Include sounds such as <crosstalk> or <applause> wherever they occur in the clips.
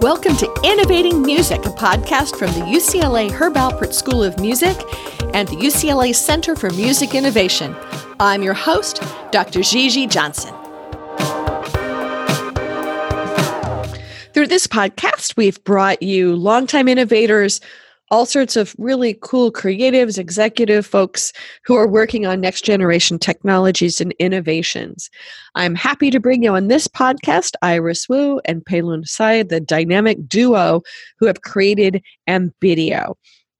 Welcome to Innovating Music, a podcast from the UCLA Herb Alpert School of Music and the UCLA Center for Music Innovation. I'm your host, Dr. Gigi Johnson. Through this podcast, we've brought you longtime innovators all sorts of really cool creatives, executive folks who are working on next generation technologies and innovations. I'm happy to bring you on this podcast Iris Wu and Peilun Syed, the dynamic duo who have created Ambidio.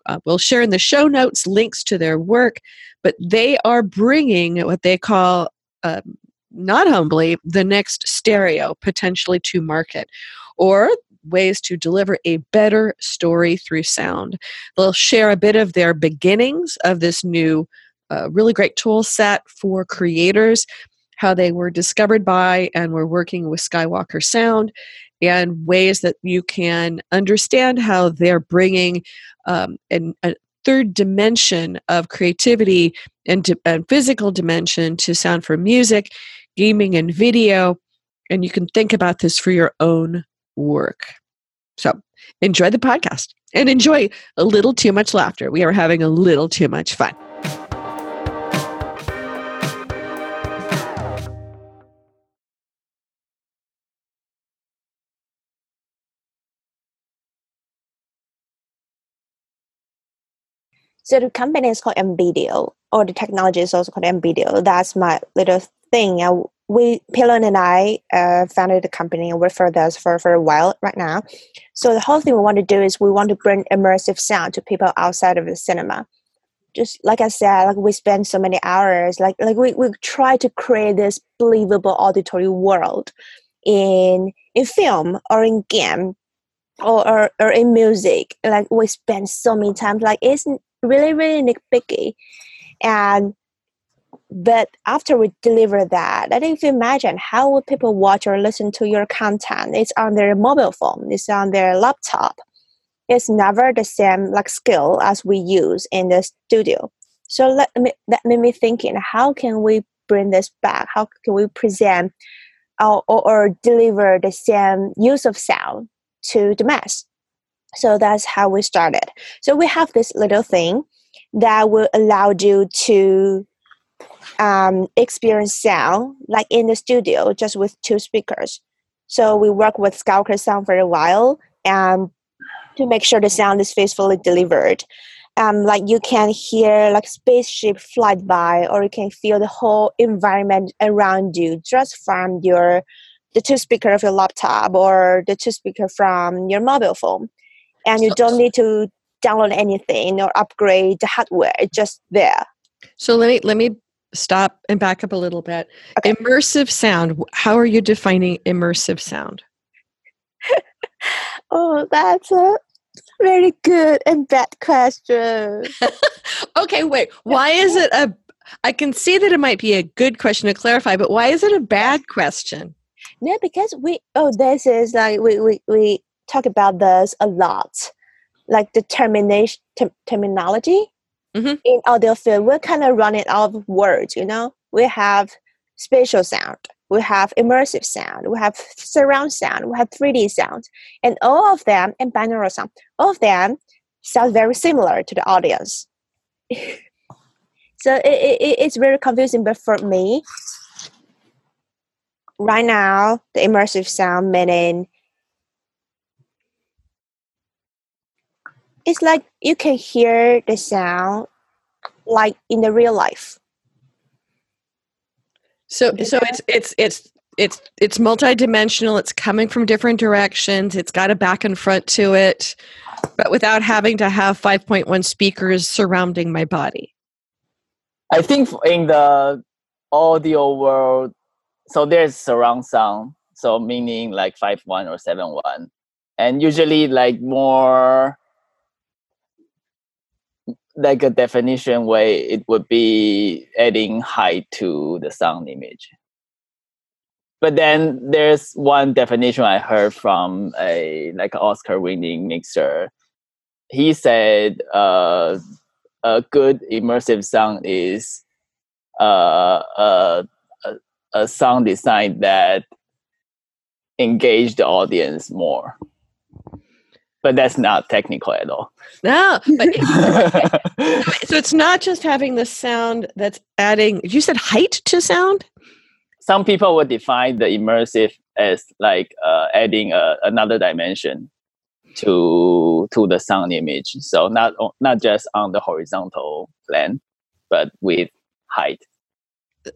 Uh, we'll share in the show notes links to their work, but they are bringing what they call, uh, not humbly, the next stereo potentially to market. Or ways to deliver a better story through sound. They'll share a bit of their beginnings of this new, uh, really great tool set for creators, how they were discovered by and were working with Skywalker Sound, and ways that you can understand how they're bringing um, an, a third dimension of creativity and, di- and physical dimension to sound for music, gaming, and video. And you can think about this for your own work. So enjoy the podcast and enjoy a little too much laughter. We are having a little too much fun. So the company is called Ambidio, or the technology is also called Ambidio. That's my little thing. I we Peilun and I uh, founded the company and worked for us for, for a while right now. So the whole thing we want to do is we want to bring immersive sound to people outside of the cinema. Just like I said, like we spend so many hours, like like we, we try to create this believable auditory world in in film or in game or, or, or in music. Like we spend so many times like it's really, really nitpicky. And but after we deliver that i think if you imagine how would people watch or listen to your content. It's on their mobile phone it's on their laptop. It's never the same like skill as we use in the studio. So let me that made me thinking how can we bring this back? How can we present or, or, or deliver the same use of sound to the mass? So that's how we started. So we have this little thing that will allow you to um, experience sound like in the studio just with two speakers. So we work with Skywalker Sound for a while and to make sure the sound is faithfully delivered. Um, like you can hear like spaceship fly by or you can feel the whole environment around you just from your the two speaker of your laptop or the two speaker from your mobile phone and you don't need to download anything or upgrade the hardware it's just there so let me let me stop and back up a little bit. Okay. Immersive sound. How are you defining immersive sound? <laughs> oh, that's a very good and bad question. <laughs> okay, wait. Why is it a I can see that it might be a good question to clarify, but why is it a bad question? No, because we oh this is like we we, we talk about this a lot. Like the termination ter- terminology mm-hmm. in audio field, we're kind of running out of words, you know? We have spatial sound, we have immersive sound, we have surround sound, we have 3D sound, and all of them, and binaural sound, all of them sound very similar to the audience. <laughs> so it, it, it's very confusing, but for me, right now, the immersive sound meaning it's like you can hear the sound like in the real life. So so it's it's it's it's it's multidimensional. It's coming from different directions. It's got a back and front to it but without having to have 5.1 speakers surrounding my body. I think in the audio world so there's surround sound so meaning like 5.1 or 7.1 and usually like more like a definition way, it would be adding height to the sound image. But then there's one definition I heard from a like Oscar winning mixer. He said uh, a good immersive sound is uh, a, a sound design that engage the audience more. But that's not technical at all. No, but <laughs> so it's not just having the sound that's adding. You said height to sound. Some people would define the immersive as like uh, adding a, another dimension to to the sound image. So not not just on the horizontal plane, but with height.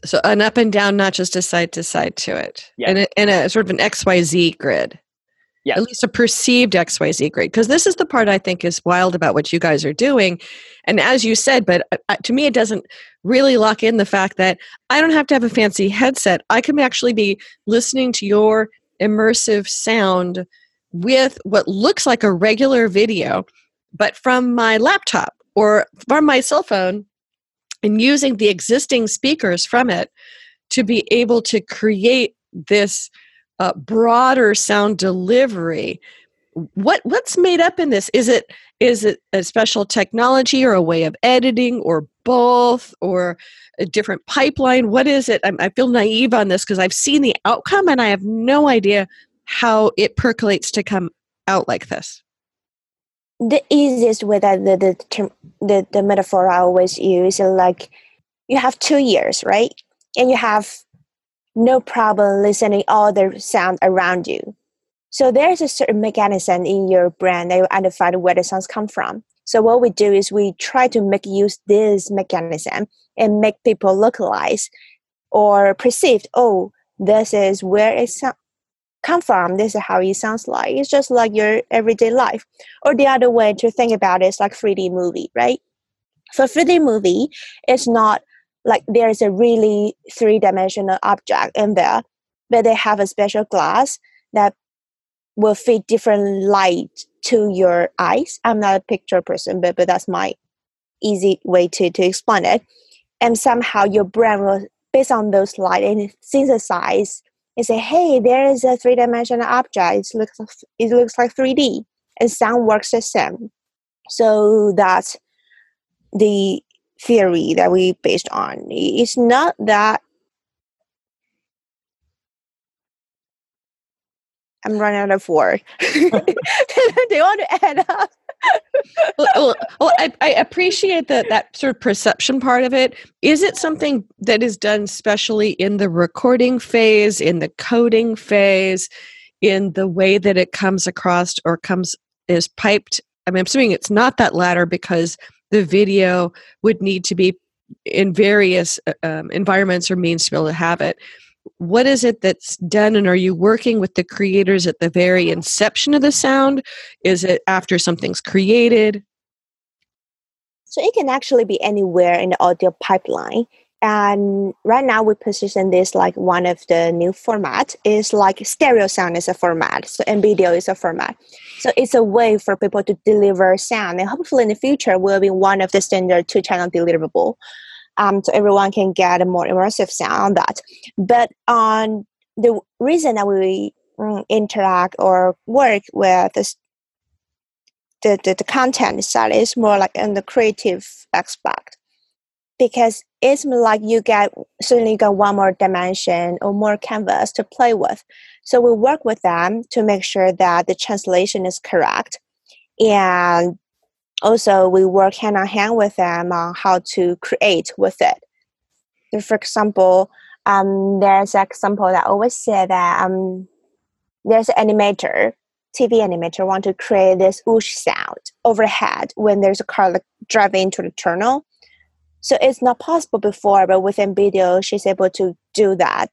So an up and down, not just a side to side to it. Yeah. In a, in a sort of an XYZ grid. Yeah. At least a perceived XYZ grade. Because this is the part I think is wild about what you guys are doing. And as you said, but uh, to me, it doesn't really lock in the fact that I don't have to have a fancy headset. I can actually be listening to your immersive sound with what looks like a regular video, but from my laptop or from my cell phone and using the existing speakers from it to be able to create this uh, broader sound delivery. What what's made up in this? Is it is it a special technology or a way of editing or both or a different pipeline? What is it? I'm, i feel naive on this because i've seen the outcome and i have no idea how it percolates to come out like this. The easiest way that the the, term, the the metaphor I always use is like you have two years right? And you have no problem listening all the sound around you. So there's a certain mechanism in your brain that you identify where the sounds come from. So what we do is we try to make use this mechanism and make people localize or perceived, oh, this is where it sounds come from this is how it sounds like it's just like your everyday life or the other way to think about it is like 3d movie right for 3d movie it's not like there's a really three-dimensional object in there but they have a special glass that will feed different light to your eyes i'm not a picture person but, but that's my easy way to, to explain it and somehow your brain will based on those light and synthesize and say, hey, there is a three dimensional object. It looks, it looks like 3D. And sound works the same. So that's the theory that we based on. It's not that I'm running out of words. <laughs> they want to add up. well, well, I, I, appreciate that that sort of perception part of it. Is it something that is done specially in the recording phase, in the coding phase, in the way that it comes across or comes is piped? I mean, I'm assuming it's not that latter because the video would need to be in various uh, um, environments or means to be able to have it. What is it that's done and are you working with the creators at the very inception of the sound? Is it after something's created? So it can actually be anywhere in the audio pipeline and right now we position this like one of the new format is like stereo sound is a format. So Ambidio is a format. So it's a way for people to deliver sound. And hopefully in the future will be one of the standard two channel deliverable. Um, so everyone can get a more immersive sound on that. But on the reason that we um, interact or work with this, the, the, the content side is more like in the creative aspect. Because it's like you get certainly got one more dimension or more canvas to play with. So we work with them to make sure that the translation is correct and also we work hand in hand with them on how to create with it. For example, um, there's an example that I always say that um, there's an animator, TV animator, want to create this whoosh sound overhead when there's a car like, driving into the tunnel. So it's not possible before, but with Ambidio, she's able to do that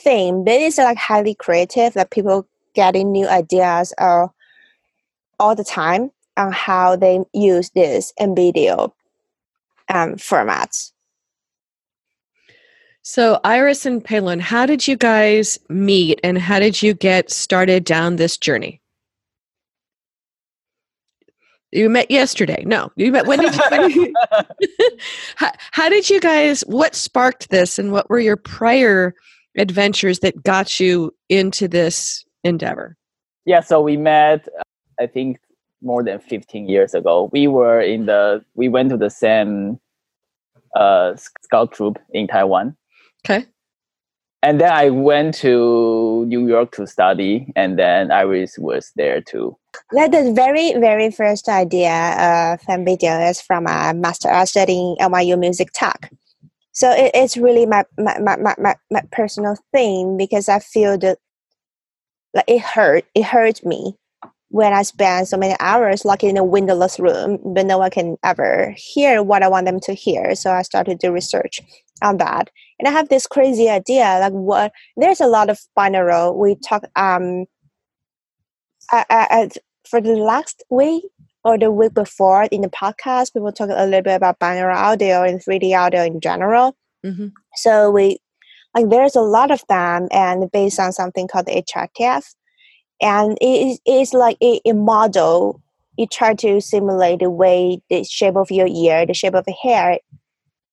thing. But it's like highly creative that people getting new ideas uh, all the time on how they use this Ambidio um, formats. So, Iris and Peilun, how did you guys meet and how did you get started down this journey? You met yesterday. No, you met when did you? <laughs> <laughs> How, how did you guys? What sparked this, and what were your prior adventures that got you into this endeavor? Yeah, so we met. I think more than 15 years ago. We were in the we went to the same uh, scout troop in Taiwan. Okay. And then I went to New York to study, and then Iris was there too. That the very very first idea of Ambidio is from a master uh, studying NYU Music Tech. So it, it's really my my, my, my, my personal thing because I feel that like it hurt it hurt me when I spend so many hours locked in a windowless room, but no one can ever hear what I want them to hear. So I started to research on that, and I have this crazy idea like what there's a lot of binaural. We talk um, I, I, for the last week or the week before in the podcast, people talk a little bit about binaural audio and 3D audio in general. Mm-hmm. So we like there's a lot of them, and based on something called the HRTF, and it is like a, a model. You try to simulate the way the shape of your ear, the shape of the hair,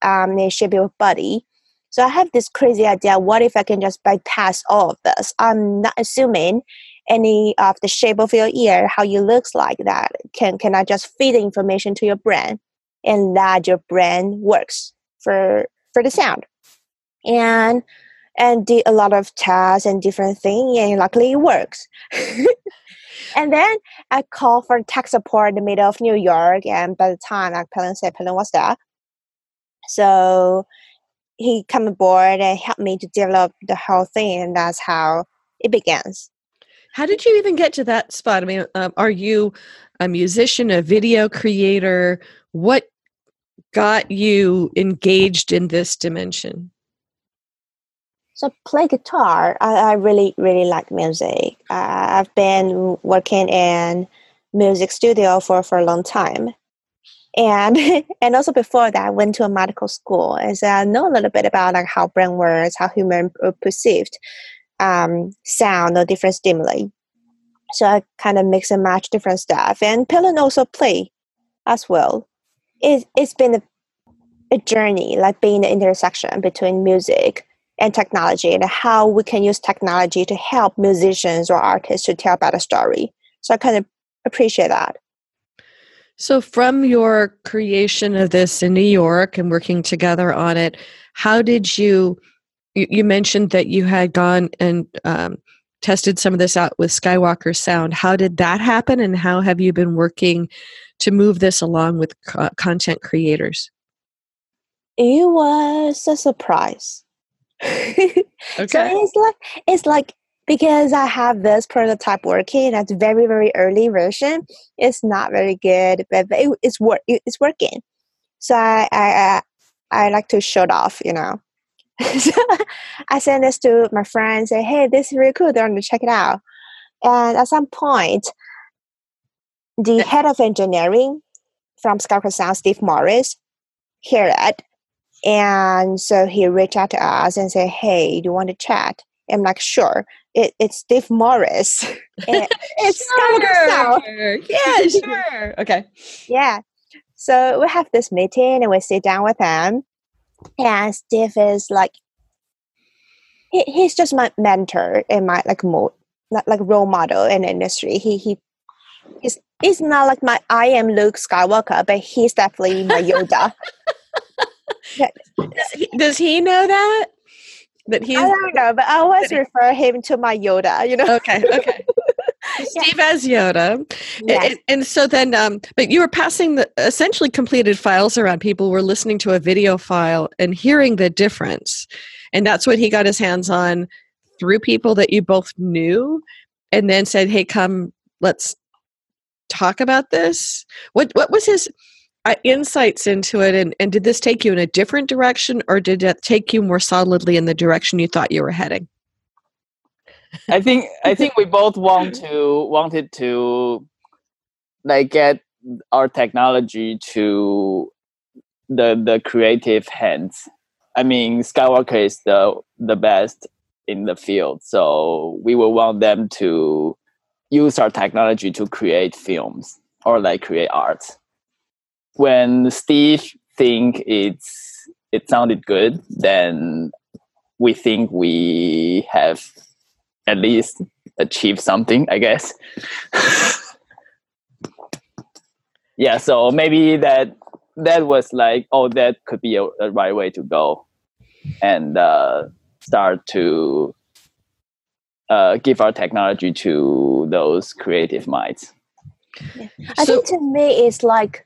um, the shape of your body. So I have this crazy idea. What if I can just bypass all of this? I'm not assuming any of the shape of your ear, how you looks like that. Can can I just feed the information to your brain and that your brain works for for the sound? And and did a lot of tests and different things and luckily it works. <laughs> and then I called for tech support in the middle of New York and by the time like Peilun said Peilun was there. So he come aboard and helped me to develop the whole thing and that's how it begins. How did you even get to that spot? I mean, um, are you a musician, a video creator? What got you engaged in this dimension? So play guitar. I, I really, really like music. Uh, I've been working in music studio for, for a long time. And <laughs> and also before that, I went to a medical school, and so I know a little bit about like how brain works, how human perceived um, sound or different stimuli. So I kind of mix and match different stuff. And Peilun also play as well. It, it's been a, a journey, like being the intersection between music and technology and how we can use technology to help musicians or artists to tell better story. So I kind of appreciate that. So, from your creation of this in New York and working together on it, how did you you, mentioned that you had gone and um, tested some of this out with Skywalker Sound. How did that happen, and how have you been working to move this along with co- content creators? It was a surprise. <laughs> okay. So it's like it's like because I have this prototype working that's very very early version. It's not very good, but it, it's work it's working. So I I I like to show it off, you know. <laughs> so I sent this to my friends, say, hey, this is really cool. They're going to check it out. And at some point, the head of engineering from Skywalker Sound, Steve Morris, heard it. And so he reached out to us and said, hey, do you want to chat? I'm like, sure. It, it's Steve Morris. <laughs> it's Skywalker Sound. Yeah, sure. <laughs> Okay. Yeah. So we have this meeting and we sit down with him. and Steve is like he, he's just my mentor and my like mo like role model in industry. He he he's he's not like my I am Luke Skywalker, but he's definitely my Yoda. <laughs> does, he, does he know that? That he's I don't know, but I always refer him to my Yoda, you know. Okay, okay. <laughs> Steve as Yoda. Yes. And, and, so then, um, but you were passing the essentially completed files around. People were listening to a video file and hearing the difference. And that's what he got his hands on through people that you both knew and then said, hey, come, let's talk about this. What, what was his uh, insights into it? And, and did this take you in a different direction or did it take you more solidly in the direction you thought you were heading? I think I think we both want to wanted to like get our technology to the the creative hands. I mean, Skywalker is the the best in the field, so we will want them to use our technology to create films or like create art. When Steve think it's it sounded good, then we think we have at least achieved something, I guess. <laughs> yeah, so maybe that that was like, oh, that could be a, a right way to go, and uh, start to uh, give our technology to those creative minds. Yeah. I so, think to me, it's like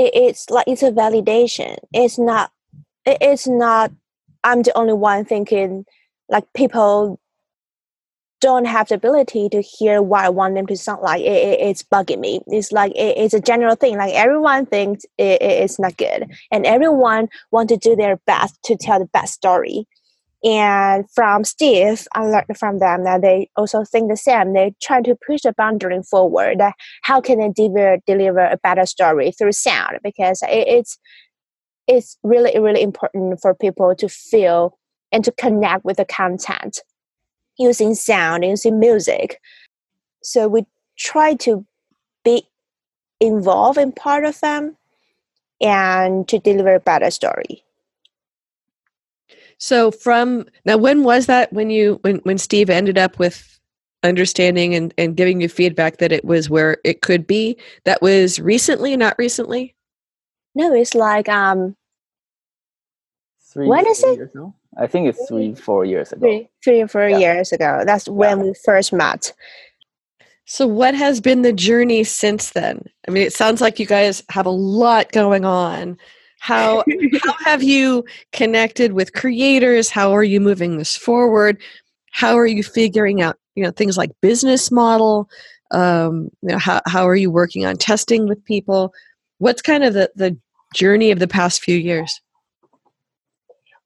it, it's like it's a validation. It's not. It, it's not. I'm the only one thinking. Like people don't have the ability to hear what I want them to sound like. It, it, it's bugging me. It's like it, it's a general thing. Like everyone thinks it's not good, and everyone want to do their best to tell the best story. And from Steve, I learned from them that they also think the same. They try to push the boundary forward. How can they deliver, deliver a better story through sound? Because it's it's really really important for people to feel and to connect with the content using sound, using music. So we try to be involved in part of them and to deliver a better story. So from now, when was that when you when when Steve ended up with understanding and and giving you feedback that it was where it could be? That was recently, not recently. No, it's like um. Three, when is it? Years? I think it's three, four years ago. Three, three or four yeah. years ago. That's when yeah. we first met. So, what has been the journey since then? I mean, it sounds like you guys have a lot going on. How how <laughs> have you connected with creators? How are you moving this forward? How are you figuring out you know things like business model? Um, you know, how how are you working on testing with people? What's kind of the the journey of the past few years?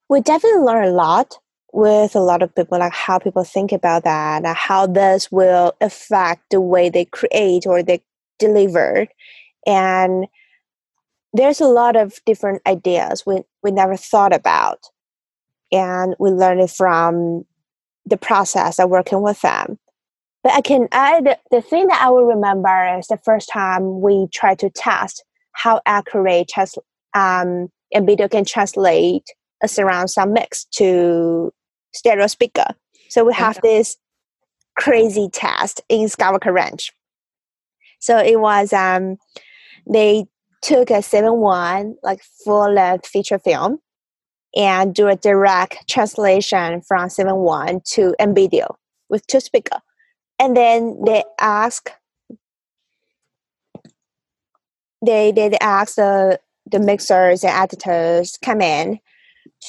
We definitely learn a lot with a lot of people, like how people think about that, how this will affect the way they create or they deliver, and there's a lot of different ideas we, we never thought about. And we learn it from the process of working with them. But i can add the thing that i will remember is the first time we tried to test how accurate trans, um, Ambidio can translate a surround sound mix to stereo speaker. So we have okay. this crazy test in skywalker ranch. So it was um, they took a 7-1 like full length feature film and do a direct translation from 7-1 to Ambidio with two speaker. And then they ask they they ask the the mixers and editors come in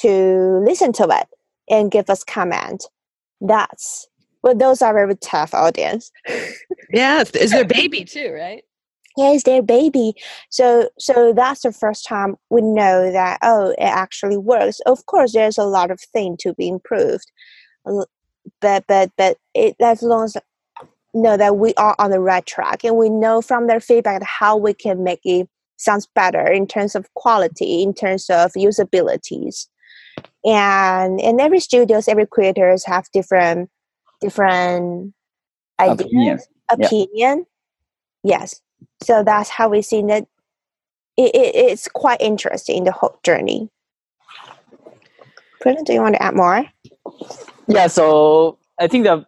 to listen to it and give us comment. That's well, those are very tough audience. yeah, is their <laughs> baby too, right? Yeah it's their baby. So so that's the first time we know that oh it actually works. Of course there's a lot of things to be improved but but but it as long as know that we are on the right track and we know from their feedback how we can make it sounds better in terms of quality in terms of usabilities. And in every studios every creators have different different ideas opinion, opinion. Yeah. yes so that's how we see that it, it, it's quite interesting the whole journey. Prudence, do you want to add more? Yeah so i think the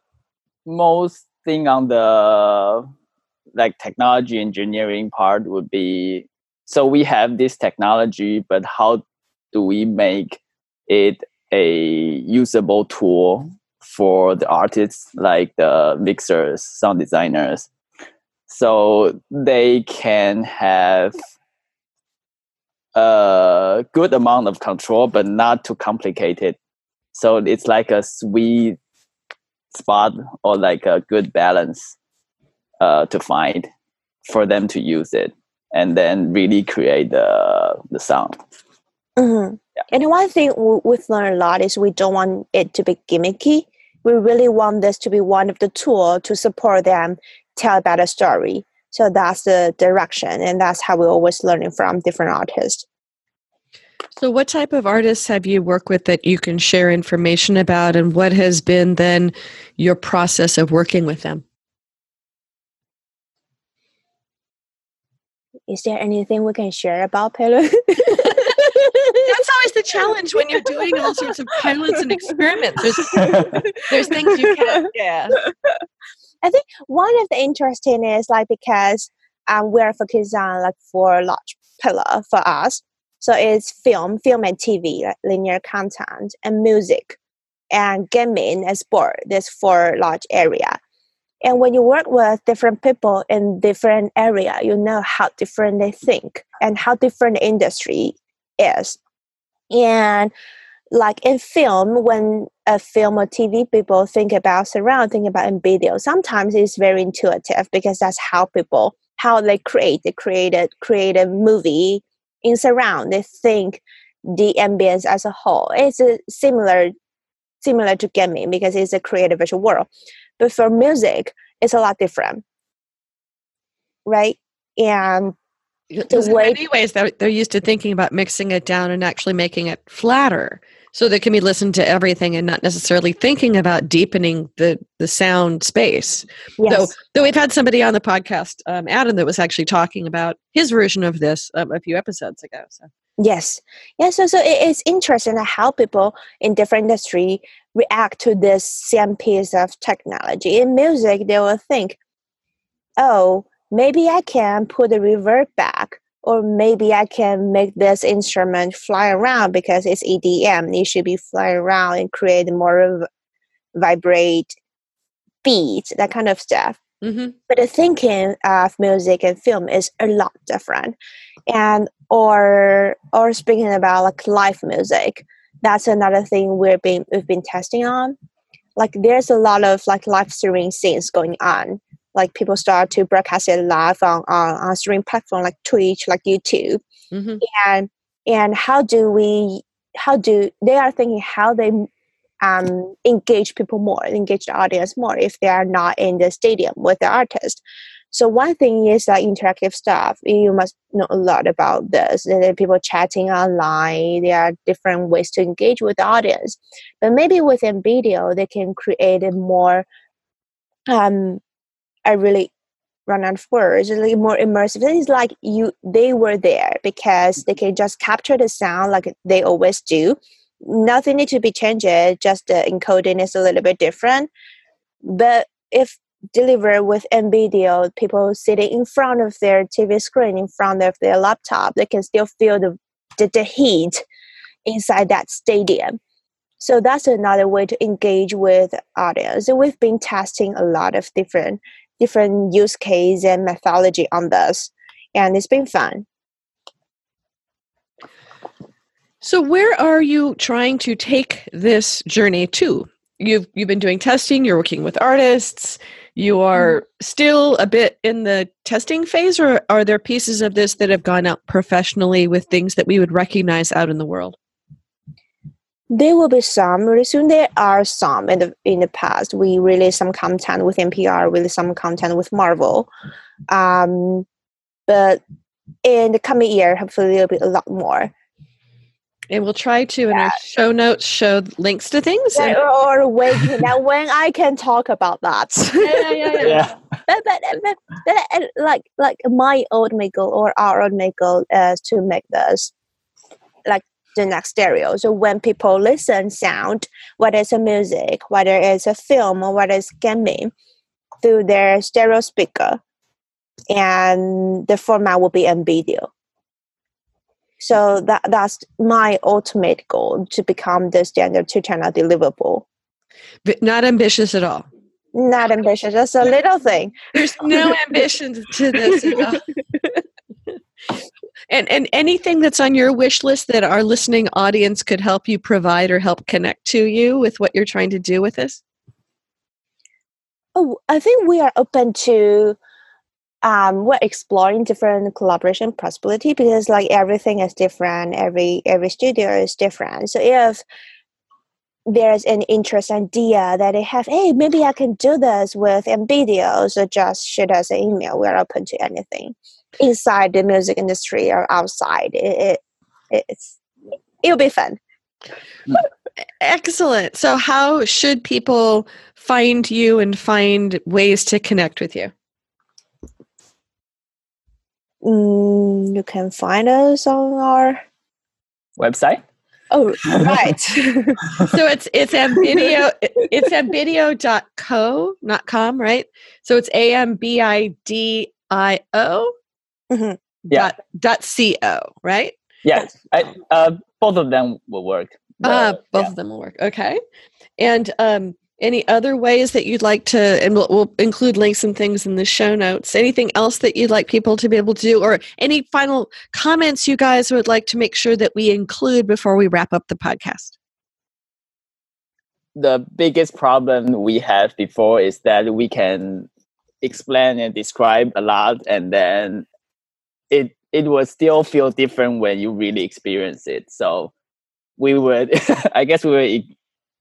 most thing on the like technology engineering part would be so we have this technology but how do we make it a usable tool for the artists like the mixers sound designers so they can have a good amount of control but not too complicated so it's like a sweet spot or like a good balance uh, to find for them to use it and then really create the the sound mm-hmm. yeah. and one thing we've learned a lot is we don't want it to be gimmicky we really want this to be one of the tools to support them tell a better story. So that's the direction, and that's how we're always learning from different artists. So, what type of artists have you worked with that you can share information about, and what has been then your process of working with them? Is there anything we can share about Pelo? <laughs> That's always the challenge when you're doing all sorts of pilots and experiments. There's, there's things you can't. Yeah. I think one of the interesting is like because um, we're focused on like four large pillar for us. So it's film, film and TV, like linear content and music. and gaming and sport. This four large area. And when you work with different people in different area, you know how different they think and how different the industry is. And like in film, when a film or TV people think about surround, think about Ambidio, sometimes it's very intuitive because that's how people how they create they create a create a movie in surround. They think the ambience as a whole. It's a similar similar to gaming because it's a creative visual world. But for music, it's a lot different, right? And the way, in many ways, they're, they're used to thinking about mixing it down and actually making it flatter so they can be listened to everything and not necessarily thinking about deepening the the sound space yes. though though we've had somebody on the podcast um, adam that was actually talking about his version of this um, a few episodes ago so Yes, yeah. So, so it is interesting how people in different industry react to this same piece of technology. In music, they will think, "Oh, maybe I can put the reverb back, or maybe I can make this instrument fly around because it's EDM. It should be fly around and create more vibrate beats, that kind of stuff." Mm-hmm. But the thinking of music and film is a lot different, and or or speaking about like live music, that's another thing we've been we've been testing on. Like there's a lot of like live streaming scenes going on. Like people start to broadcast it live on on, on streaming platform like Twitch, like YouTube, mm-hmm. and and how do we how do they are thinking how they um, engage people more, engage the audience more if they are not in the stadium with the artist. So one thing is that interactive stuff. You must know a lot about this. There are people chatting online. There are different ways to engage with the audience. But maybe with Ambidio, they can create a more, um, I really run out of words, like more immersive. It's like you they were there because they can just capture the sound like they always do nothing need to be changed just the encoding is a little bit different but if delivered with Ambidio, people sitting in front of their TV screen, in front of their laptop, they can still feel the, the, the heat inside that stadium. So that's another way to engage with audience. And we've been testing a lot of different different use case and methodology on this, and it's been fun. So, where are you trying to take this journey to? You've you've been doing testing. You're working with artists. You are mm-hmm. still a bit in the testing phase, or are there pieces of this that have gone out professionally with things that we would recognize out in the world? There will be some. Really soon, there are some in the in the past. We released some content with NPR, released some content with Marvel, um, but in the coming year, hopefully, there will be a lot more. And we'll try to in our show notes show links to things. Yeah, or, or when now when I can talk about that. <laughs> yeah, yeah, yeah. yeah. But, but, but, but, like like my old goal or our old goal is to make this like the next stereo. So when people listen sound, whether it's a music, whether it's a film or whether it's gaming, through their stereo speaker, and the format will be Ambidio so that that's my ultimate goal to become the standard two channel deliverable. But not ambitious at all. Not ambitious, just a little thing. There's no ambition to this at all. <laughs> and and anything that's on your wish list that our listening audience could help you provide or help connect to you with what you're trying to do with this? Oh, I think we are open to um, we're exploring different collaboration possibility because like everything is different. Every every studio is different. So if there's an interest idea that they have hey maybe i can do this with Ambidio so just shoot us an email. We're open to anything inside the music industry or outside it, it it's it'll be fun excellent so how should people find you and find ways to connect with you Mm, you can find us on our website. Oh, right. <laughs> so it's it's ambidio it's ambidio.co, not com, right? So it's A M B I D I O mm-hmm. yeah. dot, dot C O, right? Yes. I, uh, both of them will work. The- ah, both yeah. of them will work. Okay. And um, any other ways that you'd like to, and we'll, we'll include links and things in the show notes. Anything else that you'd like people to be able to do, or any final comments you guys would like to make sure that we include before we wrap up the podcast? the biggest problem we have before is that we can explain and describe a lot and then it it will still feel different when you really experience it so we would <laughs> i guess we would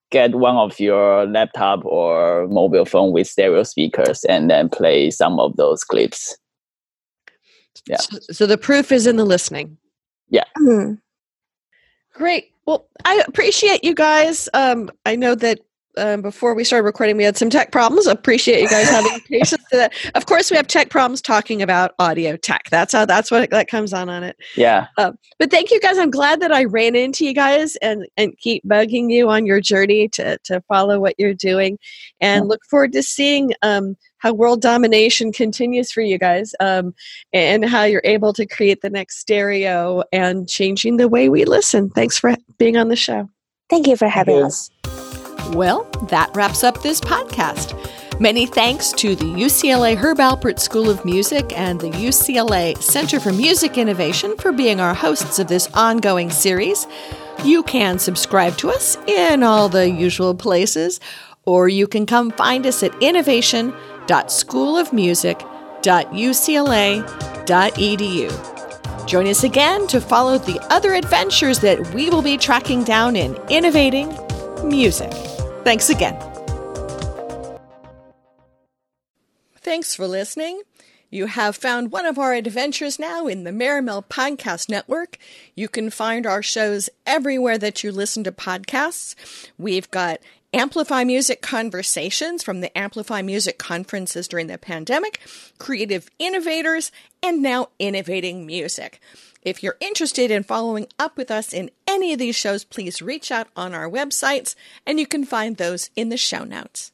get one of your laptop or mobile phone with stereo speakers and then play some of those clips Yeah. So, so the proof is in the listening. Mhm. Great. Well, I appreciate you guys. Um, I know that um, before we started recording, we had some tech problems. Appreciate you guys having <laughs> patience to that. Of course, we have tech problems talking about audio tech. That's how. That's what that comes on on it. yeah But thank you guys. I'm glad that I ran into you guys and and keep bugging you on your journey to to follow what you're doing, and look forward to seeing um, how world domination continues for you guys, um, and how you're able to create the next stereo and changing the way we listen. Thanks for being on the show. Thank you for having you. us. Well, that wraps up this podcast. Many thanks to the UCLA Herb Alpert School of Music and the UCLA Center for Music Innovation for being our hosts of this ongoing series. You can subscribe to us in all the usual places, or you can come find us at innovation.schoolofmusic.ucla.edu. Join us again to follow the other adventures that we will be tracking down in innovating music. Thanks again. Thanks for listening. You have found one of our adventures now in the Maremel Podcast Network. You can find our shows everywhere that you listen to podcasts. We've got Amplify Music Conversations from the Amplify Music conferences during the pandemic, Creative Innovators, and now Innovating Music. If you're interested in following up with us in any of these shows, please reach out on our websites, and you can find those in the show notes.